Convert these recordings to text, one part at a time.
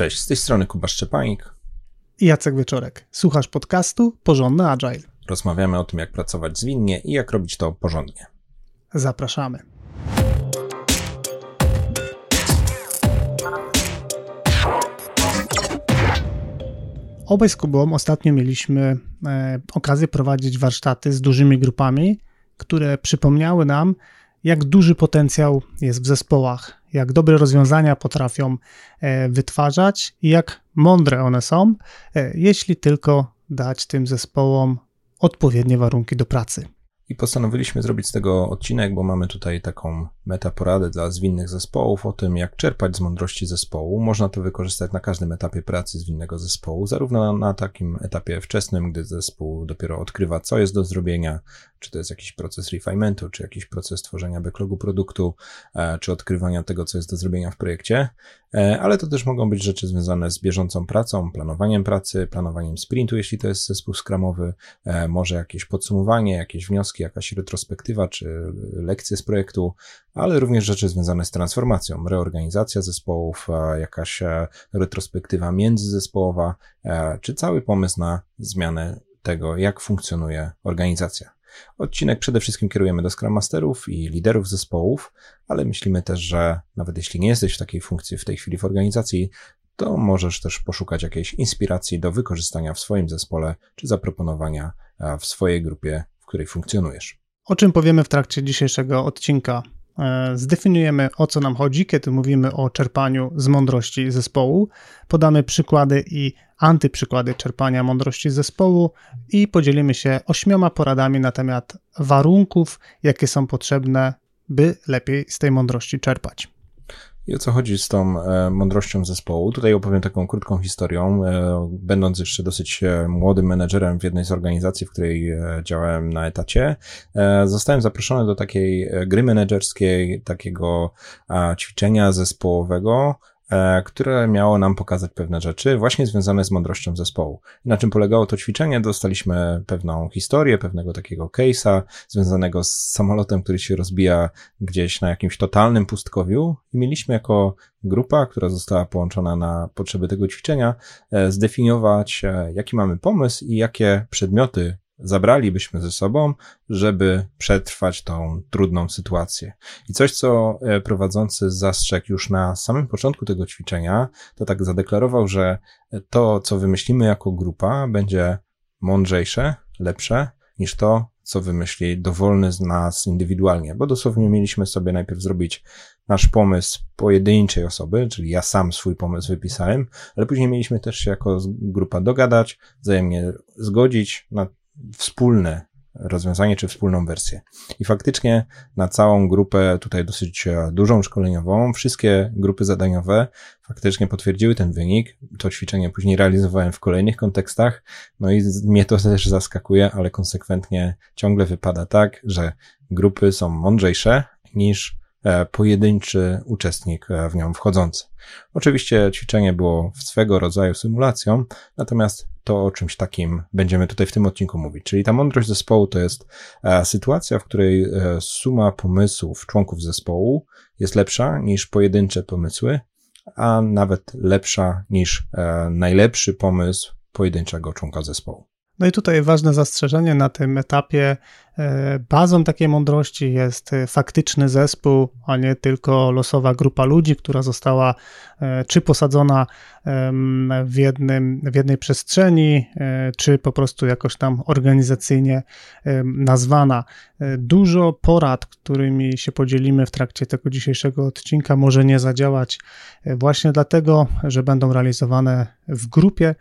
Cześć, z tej strony Kuba Szczepanik i Jacek Wieczorek. Słuchasz podcastu Porządny Agile. Rozmawiamy o tym, jak pracować zwinnie i jak robić to porządnie. Zapraszamy. Obaj z Kubą ostatnio mieliśmy e, okazję prowadzić warsztaty z dużymi grupami, które przypomniały nam, jak duży potencjał jest w zespołach, jak dobre rozwiązania potrafią e, wytwarzać i jak mądre one są, e, jeśli tylko dać tym zespołom odpowiednie warunki do pracy. I postanowiliśmy zrobić z tego odcinek, bo mamy tutaj taką metaporadę dla zwinnych zespołów o tym, jak czerpać z mądrości zespołu. Można to wykorzystać na każdym etapie pracy zwinnego zespołu, zarówno na, takim etapie wczesnym, gdy zespół dopiero odkrywa, co jest do zrobienia, czy to jest jakiś proces refinementu, czy jakiś proces tworzenia backlogu produktu, e, czy odkrywania tego, co jest do zrobienia w projekcie, ale to też mogą być rzeczy związane z bieżącą pracą, planowaniem pracy, planowaniem sprintu, jeśli to jest zespół skramowy, e, może jakieś podsumowanie, jakieś wnioski, jakaś retrospektywa, czy lekcje z projektu, ale również rzeczy związane z transformacją, reorganizacja zespołów, jakaś retrospektywa międzyzespołowa, czy cały pomysł na zmianę tego, jak funkcjonuje organizacja. Odcinek przede wszystkim kierujemy do Scrum Masterów i liderów zespołów, ale myślimy też, że nawet jeśli nie jesteś w takiej funkcji w tej chwili w organizacji, to możesz też poszukać jakiejś inspiracji do wykorzystania w swoim zespole czy zaproponowania w swojej grupie, w której funkcjonujesz. O czym powiemy w trakcie dzisiejszego odcinka? E, zdefiniujemy o co nam chodzi, kiedy mówimy o czerpaniu z mądrości zespołu. Podamy przykłady i antyprzykłady czerpania mądrości zespołu i podzielimy się ośmioma poradami na temat warunków, jakie są potrzebne, by lepiej z tej mądrości czerpać. I o co chodzi z tą e, mądrością zespołu? Tutaj opowiem taką krótką historią. E, będąc jeszcze dosyć e, młodym menedżerem w jednej z organizacji, w której działałem na etacie, zostałem zaproszony do takiej gry menedżerskiej, takiego ćwiczenia zespołowego, które miało nam pokazać pewne rzeczy, właśnie związane z mądrością zespołu. Na czym polegało to ćwiczenie? Dostaliśmy pewną historię, pewnego takiego case'a związanego z samolotem, który się rozbija gdzieś na jakimś totalnym pustkowiu i mieliśmy jako grupa, która została połączona na potrzeby tego ćwiczenia, e, zdefiniować, e, jaki mamy pomysł i jakie przedmioty zabralibyśmy ze sobą, żeby przetrwać tą trudną sytuację. I coś, co e, prowadzący zastrzegł już na samym początku tego ćwiczenia, to tak zadeklarował, że to, co wymyślimy jako grupa, będzie mądrzejsze, lepsze niż to, co wymyśli dowolny z nas indywidualnie, bo dosłownie mieliśmy sobie najpierw zrobić nasz pomysł pojedynczej osoby, czyli ja sam swój pomysł wypisałem, ale później mieliśmy też się jako grupa dogadać, wzajemnie zgodzić na wspólne rozwiązanie czy wspólną wersję. I faktycznie na całą grupę, tutaj dosyć e, dużą szkoleniową, wszystkie grupy zadaniowe faktycznie potwierdziły ten wynik. To ćwiczenie później realizowałem w kolejnych kontekstach, no i mnie to też zaskakuje, ale konsekwentnie ciągle wypada tak, że grupy są mądrzejsze niż pojedynczy uczestnik e, w nią wchodzący. Oczywiście ćwiczenie było swego rodzaju symulacją, natomiast to o czymś takim będziemy tutaj w tym odcinku mówić. Czyli ta mądrość zespołu to jest e, sytuacja, w której suma pomysłów członków zespołu jest lepsza niż pojedyncze pomysły, a nawet lepsza niż najlepszy pomysł pojedynczego członka zespołu. No i tutaj ważne zastrzeżenie na tym etapie. E, bazą takiej mądrości jest e, faktyczny zespół, a nie tylko losowa grupa ludzi, która została e, czy posadzona w, jednym, w jednej przestrzeni, czy po prostu jakoś tam organizacyjnie nazwana. Dużo porad, którymi się podzielimy w trakcie tego dzisiejszego odcinka, może nie zadziałać właśnie dlatego, że będą realizowane w grupie,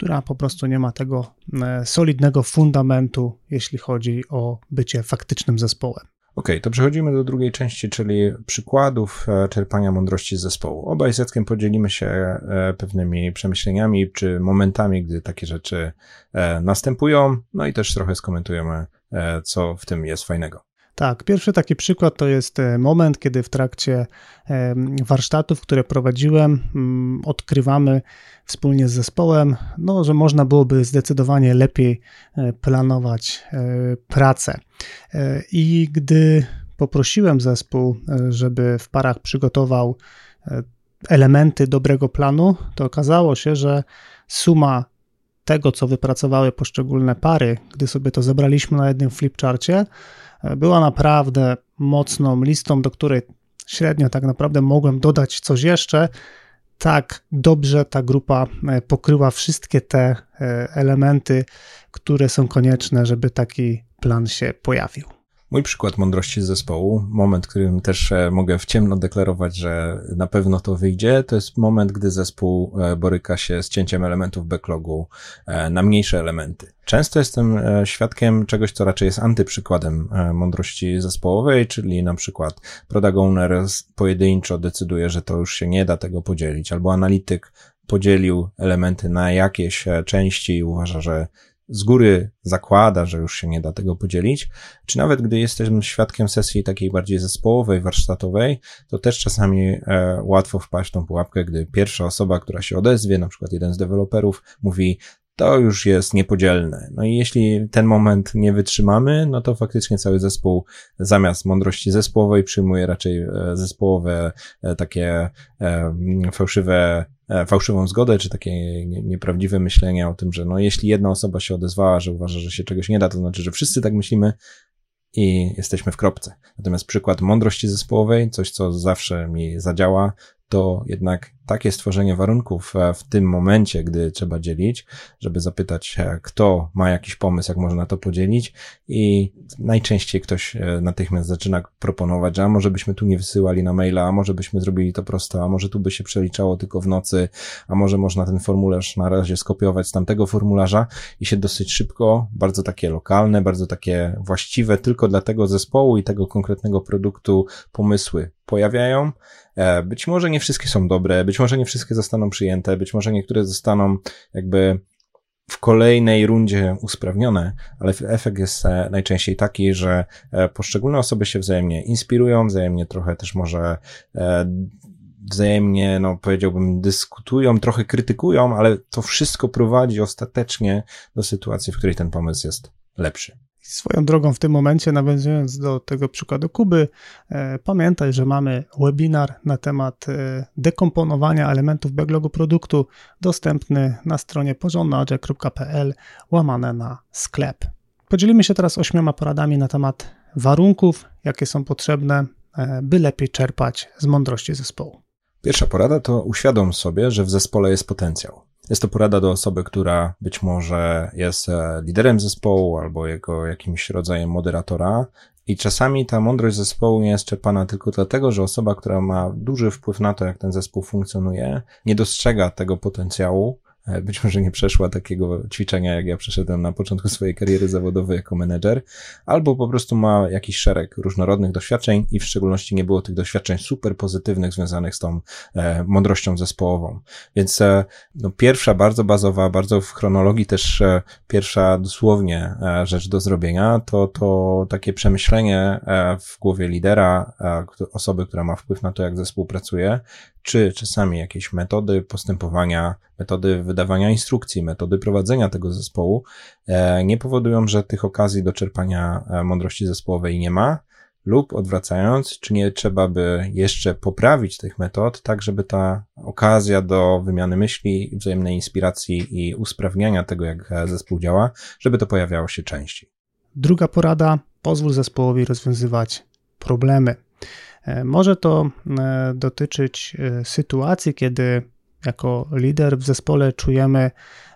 która po prostu nie ma tego e, solidnego fundamentu, jeśli chodzi o bycie faktycznym zespołem. OK, to przechodzimy do drugiej części, czyli przykładów e, czerpania mądrości z zespołu. Obaj z Jackiem podzielimy się e, pewnymi przemyśleniami czy momentami, gdy takie rzeczy następują, no i też trochę skomentujemy, co w tym jest fajnego. Tak, pierwszy taki przykład to jest e, moment, kiedy w trakcie e, warsztatów, które prowadziłem, mm, odkrywamy wspólnie z zespołem, no, że można byłoby zdecydowanie lepiej e, planować pracę. I gdy poprosiłem zespół, żeby w parach przygotował elementy dobrego planu, to okazało się, że suma tego, co wypracowały poszczególne pary, gdy sobie to zebraliśmy na jednym flipcharcie, była naprawdę mocną listą, do której średnio tak naprawdę mogłem dodać coś jeszcze. Tak dobrze ta grupa e, pokryła wszystkie te e, elementy, które są konieczne, żeby taki plan się pojawił. Mój przykład mądrości zespołu, moment, którym też e, mogę w ciemno deklarować, że na pewno to wyjdzie, to jest moment, gdy zespół e, boryka się z cięciem elementów backlogu e, na mniejsze elementy. Często jestem świadkiem czegoś, co raczej jest antyprzykładem mądrości zespołowej, czyli na przykład product owner pojedynczo decyduje, że to już się nie da tego podzielić, albo analityk podzielił elementy na jakieś części i uważa, że z góry zakłada, że już się nie da tego podzielić, czy nawet gdy jesteśmy świadkiem sesji takiej bardziej zespołowej, warsztatowej, to też czasami e, łatwo wpaść w tą pułapkę, gdy pierwsza osoba, która się odezwie, na przykład jeden z deweloperów, mówi, to już jest niepodzielne. No i jeśli ten moment nie wytrzymamy, no to faktycznie cały zespół zamiast mądrości zespołowej przyjmuje raczej e, zespołowe e, takie e, fałszywe fałszywą zgodę, czy takie nieprawdziwe myślenie o tym, że no jeśli jedna osoba się odezwała, że uważa, że się czegoś nie da, to znaczy, że wszyscy tak myślimy i jesteśmy w kropce. Natomiast przykład mądrości zespołowej, coś co zawsze mi zadziała, to jednak takie stworzenie warunków e, w tym momencie, gdy trzeba dzielić, żeby zapytać, e, kto ma jakiś pomysł, jak można to podzielić i najczęściej ktoś e, natychmiast zaczyna proponować, że a może byśmy tu nie wysyłali na maila, a może byśmy zrobili to prosto, a może tu by się przeliczało tylko w nocy, a może można ten formularz na razie skopiować z tamtego formularza i się dosyć szybko, bardzo takie lokalne, bardzo takie właściwe tylko dla tego zespołu i tego konkretnego produktu pomysły pojawiają. Być może nie wszystkie są dobre, być może nie wszystkie zostaną przyjęte, być może niektóre zostaną jakby w kolejnej rundzie usprawnione, ale efekt jest e, najczęściej taki, że e, poszczególne osoby się wzajemnie inspirują, wzajemnie trochę też może e, wzajemnie, no powiedziałbym, dyskutują, trochę krytykują, ale to wszystko prowadzi ostatecznie do sytuacji, w której ten pomysł jest lepszy. Swoją drogą w tym momencie, nawiązując do tego przykładu Kuby, e, pamiętaj, że mamy webinar na temat e, dekomponowania elementów backlogu produktu dostępny na stronie porządnaodże.pl łamane na sklep. Podzielimy się teraz ośmioma poradami na temat warunków, jakie są potrzebne, e, by lepiej czerpać z mądrości zespołu. Pierwsza porada to uświadom sobie, że w zespole jest potencjał. Jest to porada do osoby, która być może jest e, liderem zespołu albo jego jakimś rodzajem moderatora. I czasami ta mądrość zespołu nie jest czerpana tylko dlatego, że osoba, która ma duży wpływ na to, jak ten zespół funkcjonuje, nie dostrzega tego potencjału być może nie przeszła takiego ćwiczenia, jak ja przeszedłem na początku swojej kariery zawodowej jako menedżer, albo po prostu ma jakiś szereg różnorodnych doświadczeń i w szczególności nie było tych doświadczeń super pozytywnych związanych z tą e, mądrością zespołową. Więc e, no, pierwsza, bardzo bazowa, bardzo w chronologii też e, pierwsza dosłownie e, rzecz do zrobienia, to, to takie przemyślenie e, w głowie lidera, osoby, która ma wpływ na to, jak zespół pracuje, czy czasami jakieś metody postępowania, metody wydawania instrukcji, metody prowadzenia tego zespołu e, nie powodują, że tych okazji do czerpania e, mądrości zespołowej nie ma, lub odwracając, czy nie trzeba by jeszcze poprawić tych metod, tak żeby ta okazja do wymiany myśli, wzajemnej inspiracji i usprawniania tego, jak e, zespół działa, żeby to pojawiało się częściej. Druga porada, pozwól zespołowi rozwiązywać problemy. Może to dotyczyć sytuacji, kiedy jako lider w zespole czujemy,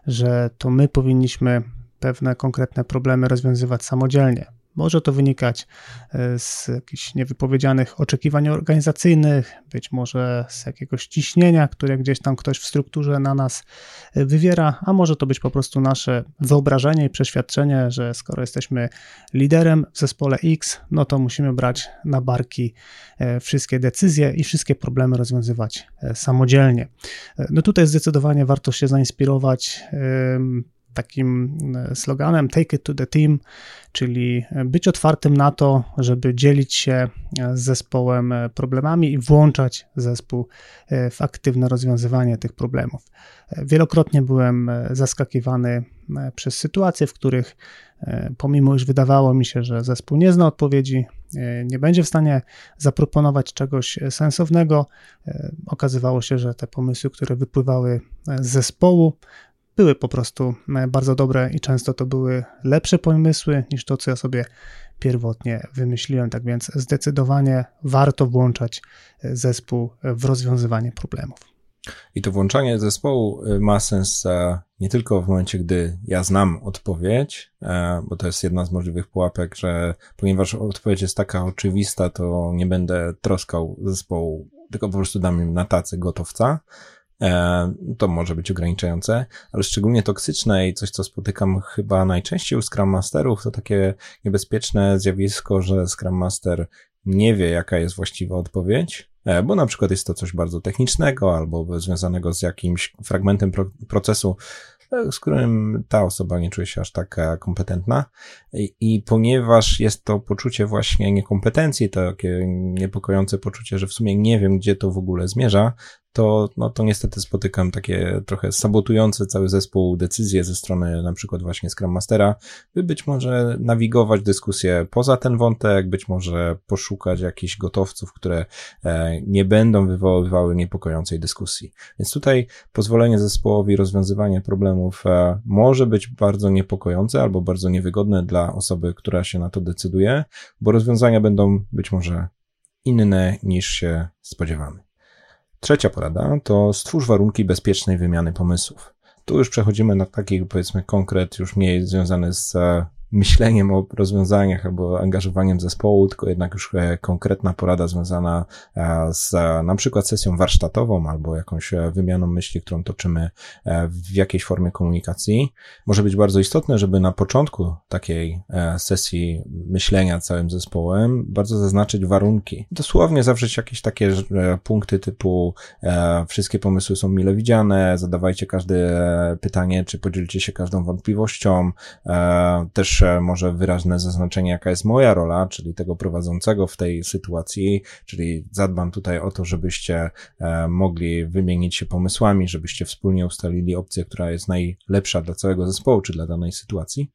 że to my powinniśmy pewne konkretne problemy rozwiązywać samodzielnie. Może to wynikać e, z jakichś niewypowiedzianych oczekiwań organizacyjnych, być może z jakiegoś ciśnienia, które gdzieś tam ktoś w strukturze na nas e, wywiera, a może to być po prostu nasze wyobrażenie i przeświadczenie, że skoro jesteśmy liderem w zespole X, no to musimy brać na barki e, wszystkie decyzje i wszystkie problemy rozwiązywać samodzielnie. No tutaj zdecydowanie warto się zainspirować takim sloganem Take it to the team, czyli być otwartym na to, żeby dzielić się z zespołem problemami i włączać zespół w aktywne rozwiązywanie tych problemów. Wielokrotnie byłem zaskakiwany przez sytuacje, w których pomimo iż wydawało mi się, że zespół nie zna odpowiedzi, nie będzie w stanie zaproponować czegoś sensownego, okazywało się, że te pomysły, które wypływały z zespołu, były po prostu e, bardzo dobre i często to były lepsze pomysły niż to, co ja sobie pierwotnie wymyśliłem. Tak więc zdecydowanie warto włączać e, zespół w rozwiązywanie problemów. I to włączanie zespołu e, ma sens nie tylko w momencie, gdy ja znam odpowiedź, bo to jest jedna z możliwych pułapek, że ponieważ odpowiedź jest taka oczywista, to nie będę troskał zespołu, tylko po prostu dam im na tacy gotowca, to może być ograniczające, ale szczególnie toksyczne i coś, co spotykam chyba najczęściej u Scrum Masterów, to takie niebezpieczne zjawisko, że Scrum Master nie wie, jaka jest właściwa odpowiedź, e, bo na przykład jest to coś bardzo technicznego albo związanego z jakimś fragmentem procesu, e, z którym ta osoba nie czuje się aż tak kompetentna. I, I, ponieważ jest to poczucie właśnie niekompetencji, takie niepokojące poczucie, że w sumie nie wiem, gdzie to w ogóle zmierza, to, no, to niestety spotykam takie trochę sabotujące cały zespół decyzje ze strony na przykład właśnie Scrum Mastera, by być może nawigować dyskusję poza ten wątek, być może poszukać jakichś gotowców, które e, nie będą wywoływały niepokojącej dyskusji. Więc tutaj pozwolenie zespołowi rozwiązywania problemów e, może być bardzo niepokojące albo bardzo niewygodne dla osoby, która się na to decyduje, bo rozwiązania będą być może inne niż się spodziewamy. Trzecia porada to stwórz warunki bezpiecznej wymiany pomysłów. Tu już przechodzimy na taki, powiedzmy, konkret już mniej związany z e, myśleniem o rozwiązaniach albo angażowaniem zespołu, tylko jednak już e, konkretna porada związana e, z na przykład sesją warsztatową albo jakąś e, wymianą myśli, którą toczymy w jakiejś formie komunikacji. Może być bardzo istotne, żeby na początku takiej sesji myślenia całym zespołem bardzo zaznaczyć warunki. Dosłownie zawrzeć jakieś takie punkty typu wszystkie pomysły są mile widziane, zadawajcie każde pytanie, czy podzielicie się każdą wątpliwością, też może wyraźne zaznaczenie, jaka jest moja rola, czyli tego prowadzącego w tej sytuacji, czyli zadbam tutaj o to, żebyście e, mogli wymienić się pomysłami, żebyście wspólnie ustalili opcję, która jest najlepsza dla całego zespołu, czy dla danej sytuacji.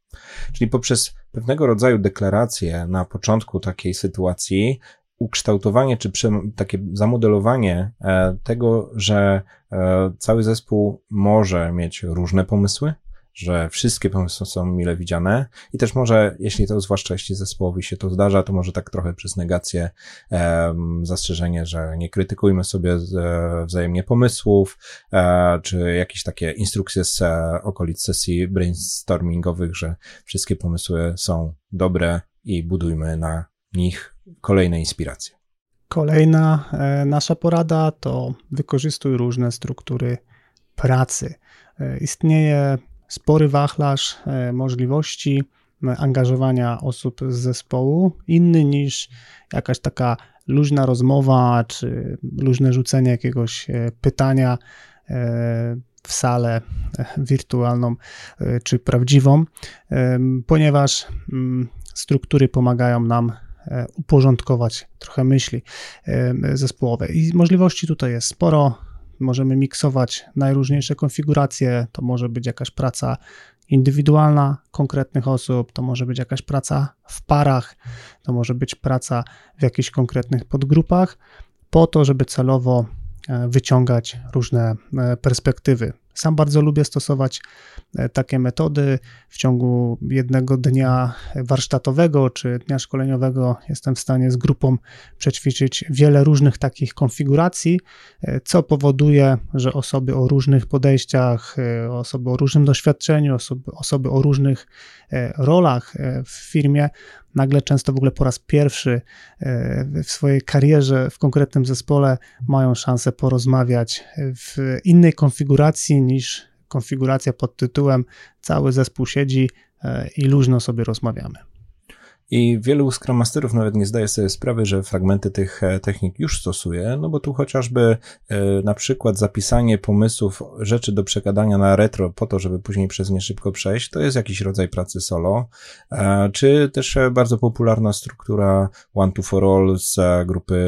Czyli poprzez pewnego rodzaju deklarację na początku takiej sytuacji, ukształtowanie czy takie zamodelowanie e, tego, że e, cały zespół może mieć różne pomysły, że wszystkie pomysły są mile widziane i też może, jeśli to, zwłaszcza jeśli zespołowi się to zdarza, to może tak trochę przez negację um, zastrzeżenie, że nie krytykujmy sobie e, wzajemnie pomysłów, e, czy jakieś takie instrukcje z e, okolic sesji brainstormingowych, że wszystkie pomysły są dobre i budujmy na nich kolejne inspiracje. Kolejna e, nasza porada to wykorzystuj różne struktury pracy. E, istnieje spory wachlarz e, możliwości e, angażowania osób z zespołu, inny niż jakaś taka luźna rozmowa czy luźne rzucenie jakiegoś e, pytania w salę wirtualną czy prawdziwą, ponieważ mm, struktury pomagają nam uporządkować trochę myśli zespołowe. I możliwości tutaj jest sporo możemy miksować najróżniejsze konfiguracje. To może być jakaś praca indywidualna konkretnych osób, to może być jakaś praca w parach, to może być praca w jakichś konkretnych podgrupach, po to, żeby celowo e, wyciągać różne e, perspektywy. Sam bardzo lubię stosować e, takie metody. W ciągu jednego dnia warsztatowego czy dnia szkoleniowego jestem w stanie z grupą przećwiczyć wiele różnych takich konfiguracji, e, co powoduje, że osoby o różnych podejściach, e, osoby o różnym doświadczeniu, osoby, osoby o różnych rolach w firmie nagle często w ogóle po raz pierwszy w swojej karierze w konkretnym zespole mają szansę porozmawiać w innej konfiguracji niż konfiguracja pod tytułem cały zespół siedzi e, i luźno sobie rozmawiamy. I wielu Scrum nawet nie zdaje sobie sprawy, że fragmenty tych e, technik już stosuje, no bo tu chociażby e, na przykład zapisanie pomysłów, rzeczy do przekadania na retro po to, żeby później przez nie szybko przejść, to jest jakiś rodzaj pracy solo, e, czy też bardzo popularna struktura One to For All z grupy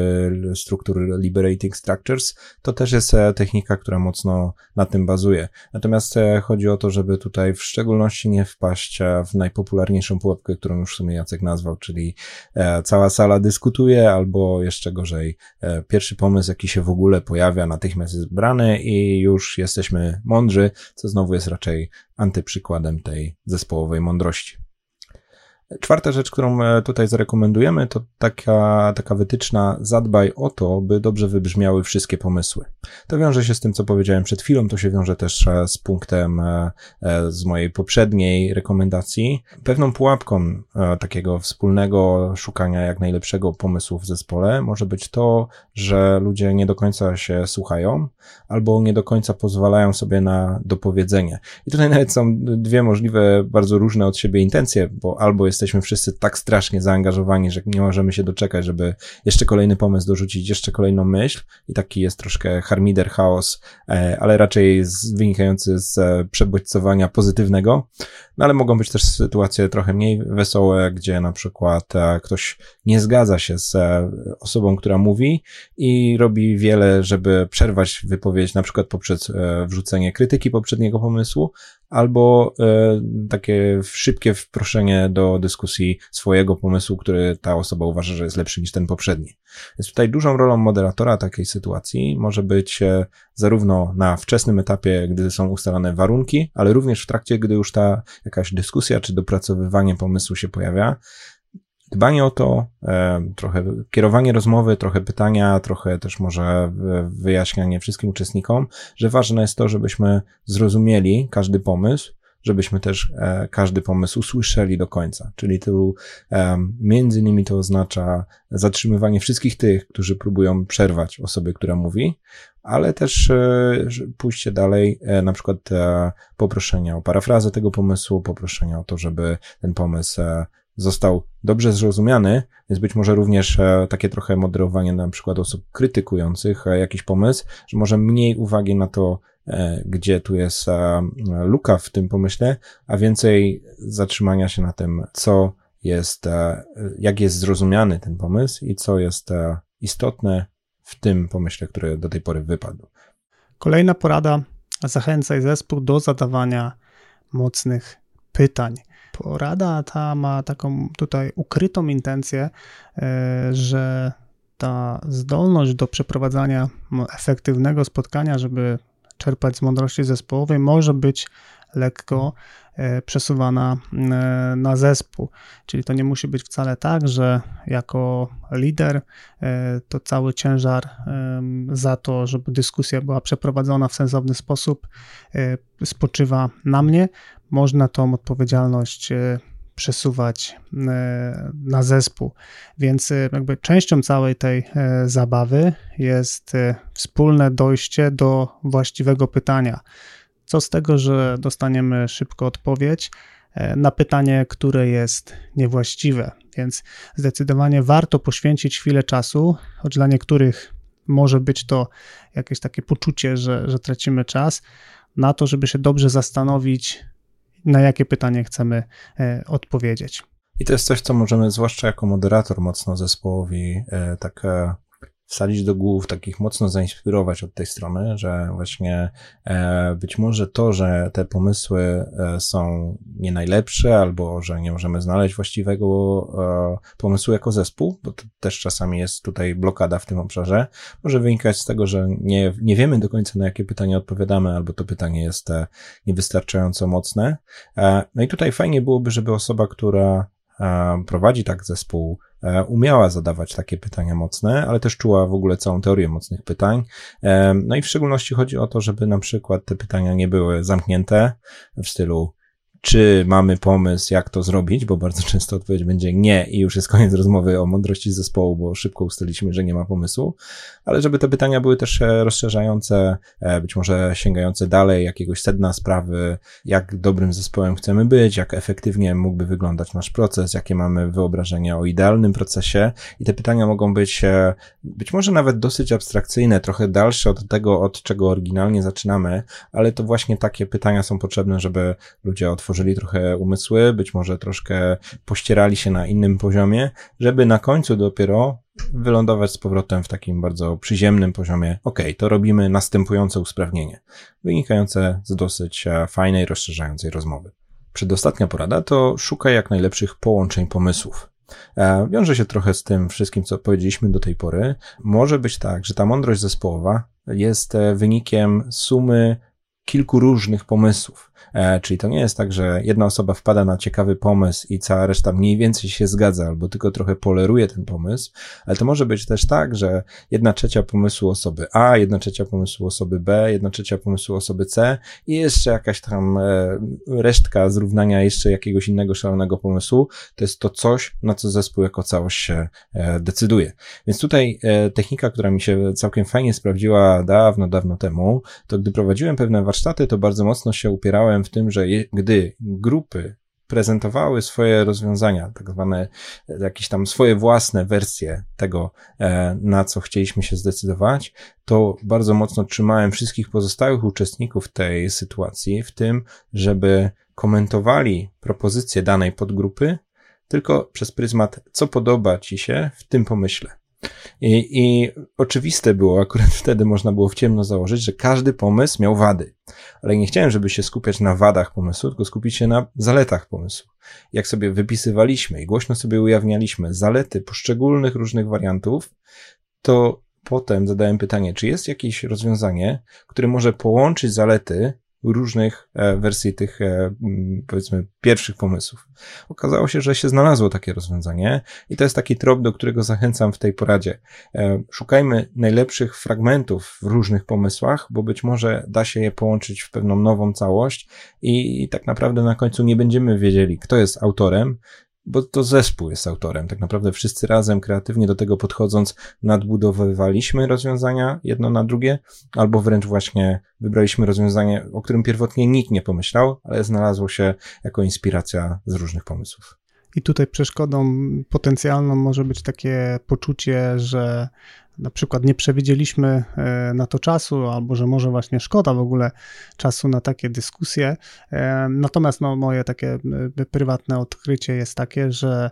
struktur Liberating Structures, to też jest technika, która mocno na tym bazuje. Natomiast chodzi o to, żeby tutaj w szczególności nie wpaść w najpopularniejszą pułapkę, którą już w sumie Jacek nazwał, czyli e, cała sala dyskutuje, albo jeszcze gorzej, e, pierwszy pomysł, jaki się w ogóle pojawia, natychmiast jest brany i już jesteśmy mądrzy, co znowu jest raczej antyprzykładem tej zespołowej mądrości. Czwarta rzecz, którą e, tutaj zarekomendujemy, to taka, taka wytyczna zadbaj o to, by dobrze wybrzmiały wszystkie pomysły. To wiąże się z tym, co powiedziałem przed chwilą, to się wiąże też e, z punktem e, z mojej poprzedniej rekomendacji. Pewną pułapką takiego wspólnego szukania jak najlepszego pomysłu w zespole może być to, że ludzie nie do końca się słuchają albo nie do końca pozwalają sobie na dopowiedzenie. I tutaj nawet są dwie możliwe, bardzo różne od siebie intencje, bo albo jest jesteśmy wszyscy tak strasznie zaangażowani, że nie możemy się doczekać, żeby jeszcze kolejny pomysł dorzucić, jeszcze kolejną myśl i taki jest troszkę harmider chaos, e, ale raczej wynikający z e, przebodźcowania pozytywnego. No ale mogą być też sytuacje trochę mniej wesołe, gdzie na przykład e, ktoś nie zgadza się z osobą, która mówi i robi wiele, żeby przerwać wypowiedź, na przykład poprzez wrzucenie krytyki poprzedniego pomysłu, albo takie szybkie wproszenie do dyskusji dyskusji swojego pomysłu, który ta osoba uważa, że jest lepszy niż ten poprzedni. Więc tutaj dużą rolą moderatora takiej sytuacji może być e, zarówno na wczesnym etapie, gdy są ustalane warunki, ale również w trakcie, gdy już ta jakaś dyskusja czy dopracowywanie pomysłu się pojawia, dbanie o to, e, trochę kierowanie rozmowy, trochę pytania, trochę też może wyjaśnianie wszystkim uczestnikom, że ważne jest to, żebyśmy zrozumieli każdy pomysł, żebyśmy też e, każdy pomysł usłyszeli do końca. Czyli tu e, między innymi to oznacza zatrzymywanie wszystkich tych, którzy próbują przerwać osobie, która mówi, ale też e, pójście dalej, e, na przykład e, poproszenia o parafrazę tego pomysłu, poproszenia o to, żeby ten pomysł e, został dobrze zrozumiany, więc być może również e, takie trochę moderowanie na przykład osób krytykujących e, jakiś pomysł, że może mniej uwagi na to, E, gdzie tu jest luka w tym pomyśle, a więcej zatrzymania się na tym, co jest, jak jest zrozumiany ten pomysł i co jest istotne w tym pomyśle, który do tej pory wypadł. Kolejna porada. Zachęcaj zespół do zadawania mocnych pytań. Porada ta ma taką tutaj ukrytą intencję, że ta zdolność do przeprowadzania efektywnego spotkania, żeby czerpać z mądrości zespołowej, może być lekko e, przesuwana e, na zespół. Czyli to nie musi być wcale tak, że jako lider e, to cały ciężar za to, żeby dyskusja była przeprowadzona w sensowny sposób, spoczywa na mnie. Można tą odpowiedzialność przesuwać na zespół. Więc jakby częścią całej tej zabawy jest wspólne dojście do właściwego pytania. Co z tego, że dostaniemy szybko odpowiedź na pytanie, które jest niewłaściwe. Więc zdecydowanie warto poświęcić chwilę czasu, choć dla niektórych może być to jakieś takie poczucie, że, że tracimy czas, na to, żeby się dobrze zastanowić, na jakie pytanie chcemy e, odpowiedzieć. I to jest coś, co możemy, zwłaszcza jako moderator, mocno zespołowi e, tak e, wsadzić do głów, takich mocno zainspirować od tej strony, że właśnie e, być może to, że te pomysły e, są nie najlepsze, albo że nie możemy znaleźć właściwego e, pomysłu jako zespół, bo to też czasami jest tutaj blokada w tym obszarze, może wynikać z tego, że nie, nie wiemy do końca na jakie pytanie odpowiadamy, albo to pytanie jest niewystarczająco mocne. No i tutaj fajnie byłoby, żeby osoba, która prowadzi tak zespół, E, umiała zadawać takie pytania mocne, ale też czuła w ogóle całą teorię mocnych pytań. E, no i w szczególności chodzi o to, żeby na przykład te pytania nie były zamknięte w stylu czy mamy pomysł, jak to zrobić, bo bardzo często odpowiedź będzie nie i już jest koniec rozmowy o mądrości zespołu, bo szybko ustaliliśmy, że nie ma pomysłu, ale żeby te pytania były też e, rozszerzające, e, być może sięgające dalej jakiegoś sedna sprawy, jak dobrym zespołem chcemy być, jak efektywnie mógłby wyglądać nasz proces, jakie mamy wyobrażenia o idealnym procesie. I te pytania mogą być e, być może nawet dosyć abstrakcyjne, trochę dalsze od tego, od czego oryginalnie zaczynamy, ale to właśnie takie pytania są potrzebne, żeby ludzie otworzyli trochę umysły, być może troszkę pościerali się na innym poziomie, żeby na końcu dopiero wylądować z powrotem w takim bardzo przyziemnym poziomie. Ok, to robimy następujące usprawnienie, wynikające z dosyć e, fajnej, rozszerzającej rozmowy. Przedostatnia porada to szukaj jak najlepszych połączeń pomysłów. E, wiąże się trochę z tym wszystkim, co powiedzieliśmy do tej pory. Może być tak, że ta mądrość zespołowa jest e, wynikiem sumy kilku różnych pomysłów. E, czyli to nie jest tak, że jedna osoba wpada na ciekawy pomysł i cała reszta mniej więcej się zgadza albo tylko trochę poleruje ten pomysł, ale to może być też tak, że jedna trzecia pomysłu osoby A, jedna trzecia pomysłu osoby B, jedna trzecia pomysłu osoby C i jeszcze jakaś tam e, resztka zrównania jeszcze jakiegoś innego szalonego pomysłu, to jest to coś, na co zespół jako całość się e, decyduje. Więc tutaj technika, która mi się całkiem fajnie sprawdziła dawno, dawno temu, to gdy prowadziłem pewne warsztaty, to bardzo mocno się upierałem w tym, że je, gdy grupy prezentowały swoje rozwiązania, tak zwane jakieś tam swoje własne wersje tego, e, na co chcieliśmy się zdecydować, to bardzo mocno trzymałem wszystkich pozostałych uczestników tej sytuacji w tym, żeby komentowali propozycje danej podgrupy tylko przez pryzmat, co podoba ci się w tym pomyśle. I, I oczywiste było, akurat wtedy można było w ciemno założyć, że każdy pomysł miał wady. Ale nie chciałem, żeby się skupiać na wadach pomysłu, tylko skupić się na zaletach pomysłu. Jak sobie wypisywaliśmy i głośno sobie ujawnialiśmy zalety poszczególnych różnych wariantów, to potem zadałem pytanie, czy jest jakieś rozwiązanie, które może połączyć zalety różnych e, wersji tych, e, powiedzmy, pierwszych pomysłów. Okazało się, że się znalazło takie rozwiązanie i to jest taki trop, do którego zachęcam w tej poradzie. E, szukajmy najlepszych fragmentów w różnych pomysłach, bo być może da się je połączyć w pewną nową całość i tak naprawdę na końcu nie będziemy wiedzieli, kto jest autorem, bo to zespół jest autorem. Tak naprawdę wszyscy razem kreatywnie do tego podchodząc nadbudowywaliśmy rozwiązania jedno na drugie, albo wręcz właśnie wybraliśmy rozwiązanie, o którym pierwotnie nikt nie pomyślał, ale znalazło się jako inspiracja z różnych pomysłów. I tutaj przeszkodą potencjalną może być takie poczucie, że na przykład nie przewidzieliśmy e, na to czasu, albo że może właśnie szkoda w ogóle czasu na takie dyskusje. E, natomiast no, moje takie e, prywatne odkrycie jest takie, że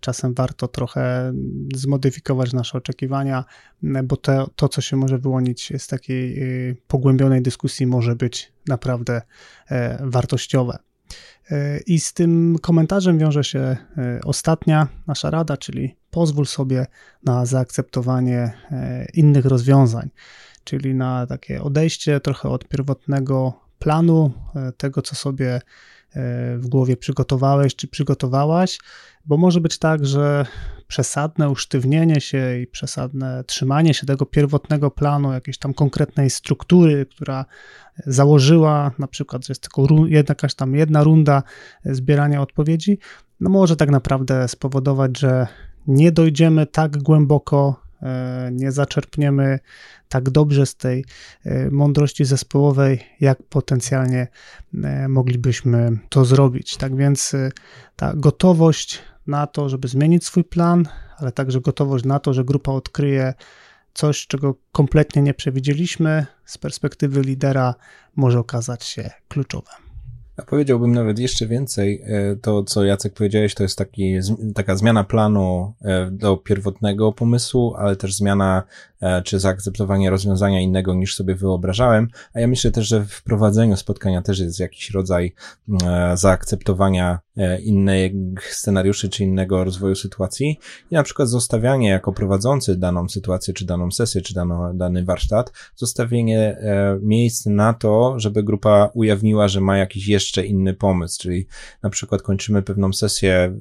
czasem warto trochę zmodyfikować nasze oczekiwania, bo to, to co się może wyłonić z takiej pogłębionej dyskusji, może być naprawdę wartościowe. I z tym komentarzem wiąże się e, ostatnia nasza rada, czyli pozwól sobie na zaakceptowanie e, innych rozwiązań, czyli na takie odejście trochę od pierwotnego planu, e, tego co sobie w głowie przygotowałeś czy przygotowałaś, bo może być tak, że przesadne usztywnienie się i przesadne trzymanie się tego pierwotnego planu, jakiejś tam konkretnej struktury, która założyła na przykład, że jest tylko jakaś tam jedna runda zbierania odpowiedzi, no może tak naprawdę spowodować, że nie dojdziemy tak głęboko, e, nie zaczerpniemy tak dobrze z tej e, mądrości zespołowej, jak potencjalnie e, moglibyśmy to zrobić. Tak więc ta gotowość na to, żeby zmienić swój plan, ale także gotowość na to, że grupa odkryje coś, czego kompletnie nie przewidzieliśmy, z perspektywy lidera może okazać się kluczowe. A powiedziałbym nawet jeszcze więcej. E, to, co Jacek powiedziałeś, to jest taki, taka zmiana planu e, do pierwotnego pomysłu, ale też zmiana czy zaakceptowanie rozwiązania innego niż sobie wyobrażałem, a ja myślę też, że w prowadzeniu spotkania też jest jakiś rodzaj e, zaakceptowania e, innych scenariuszy czy innego rozwoju sytuacji. I na przykład zostawianie jako prowadzący daną sytuację, czy daną sesję, czy dano, dany warsztat, zostawienie miejsc na to, żeby grupa ujawniła, że ma jakiś jeszcze inny pomysł, czyli na przykład kończymy pewną sesję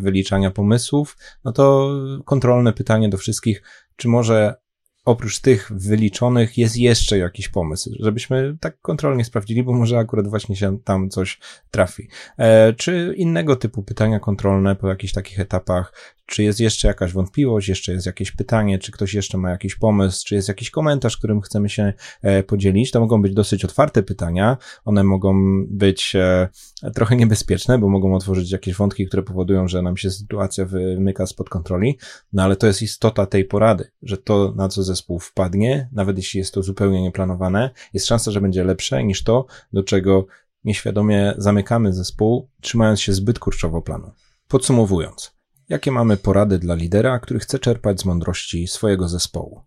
wyliczania pomysłów, no to kontrolne pytanie do wszystkich, czy może oprócz tych wyliczonych jest jeszcze jakiś pomysł, żebyśmy tak kontrolnie sprawdzili, bo może akurat właśnie się tam coś trafi. E, czy innego typu pytania kontrolne po jakichś takich etapach, czy jest jeszcze jakaś wątpliwość, jeszcze jest jakieś pytanie, czy ktoś jeszcze ma jakiś pomysł, czy jest jakiś komentarz, którym chcemy się e, podzielić. To mogą być dosyć otwarte pytania. One mogą być e, trochę niebezpieczne, bo mogą otworzyć jakieś wątki, które powodują, że nam się sytuacja wymyka spod kontroli. No ale to jest istota tej porady, że to, na co zespół wpadnie, nawet jeśli jest to zupełnie nieplanowane, jest szansa, że będzie lepsze niż to, do czego nieświadomie zamykamy zespół, trzymając się zbyt kurczowo planu. Podsumowując, Jakie mamy porady dla lidera, który chce czerpać z mądrości swojego zespołu?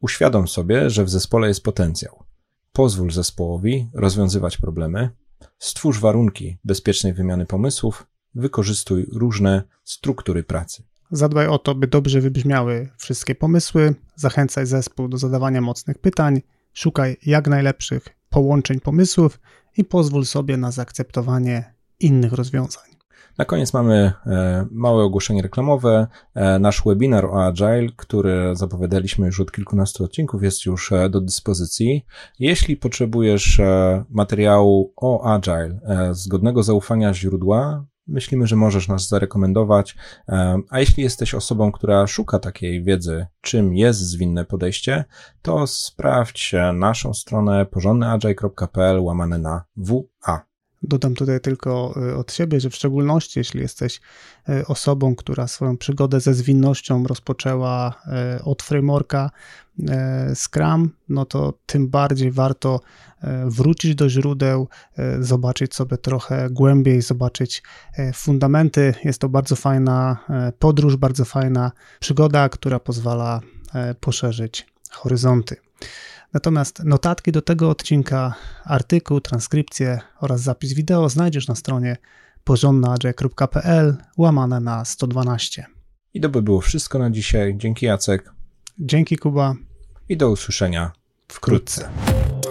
Uświadom sobie, że w zespole jest potencjał. Pozwól zespołowi rozwiązywać problemy, stwórz warunki bezpiecznej wymiany pomysłów, wykorzystuj różne struktury pracy. Zadbaj o to, by dobrze wybrzmiały wszystkie pomysły, zachęcaj zespół do zadawania mocnych pytań, szukaj jak najlepszych połączeń pomysłów i pozwól sobie na zaakceptowanie innych rozwiązań. Na koniec mamy e, małe ogłoszenie reklamowe. E, nasz webinar o Agile, który zapowiadaliśmy już od kilkunastu odcinków, jest już e, do dyspozycji. Jeśli potrzebujesz materiału o Agile z godnego zaufania źródła, myślimy, że możesz nas zarekomendować. A jeśli jesteś osobą, która szuka takiej wiedzy, czym jest zwinne podejście, to sprawdź naszą stronę porządnyagile.pl łamane na WA. Dodam tutaj tylko y, od siebie, że w szczególności jeśli jesteś y, osobą, która swoją przygodę ze zwinnością rozpoczęła y, od frameworka Scrum, no to tym bardziej warto wrócić do źródeł, zobaczyć sobie trochę głębiej, zobaczyć fundamenty. Jest to bardzo fajna podróż, bardzo fajna przygoda, która pozwala poszerzyć horyzonty. Natomiast notatki do tego odcinka, artykuł, transkrypcję oraz zapis wideo znajdziesz na stronie porządnaadże.pl łamane na 112. I to by było wszystko na dzisiaj. Dzięki Jacek. Dzięki Kuba. I do usłyszenia wkrótce. wkrótce.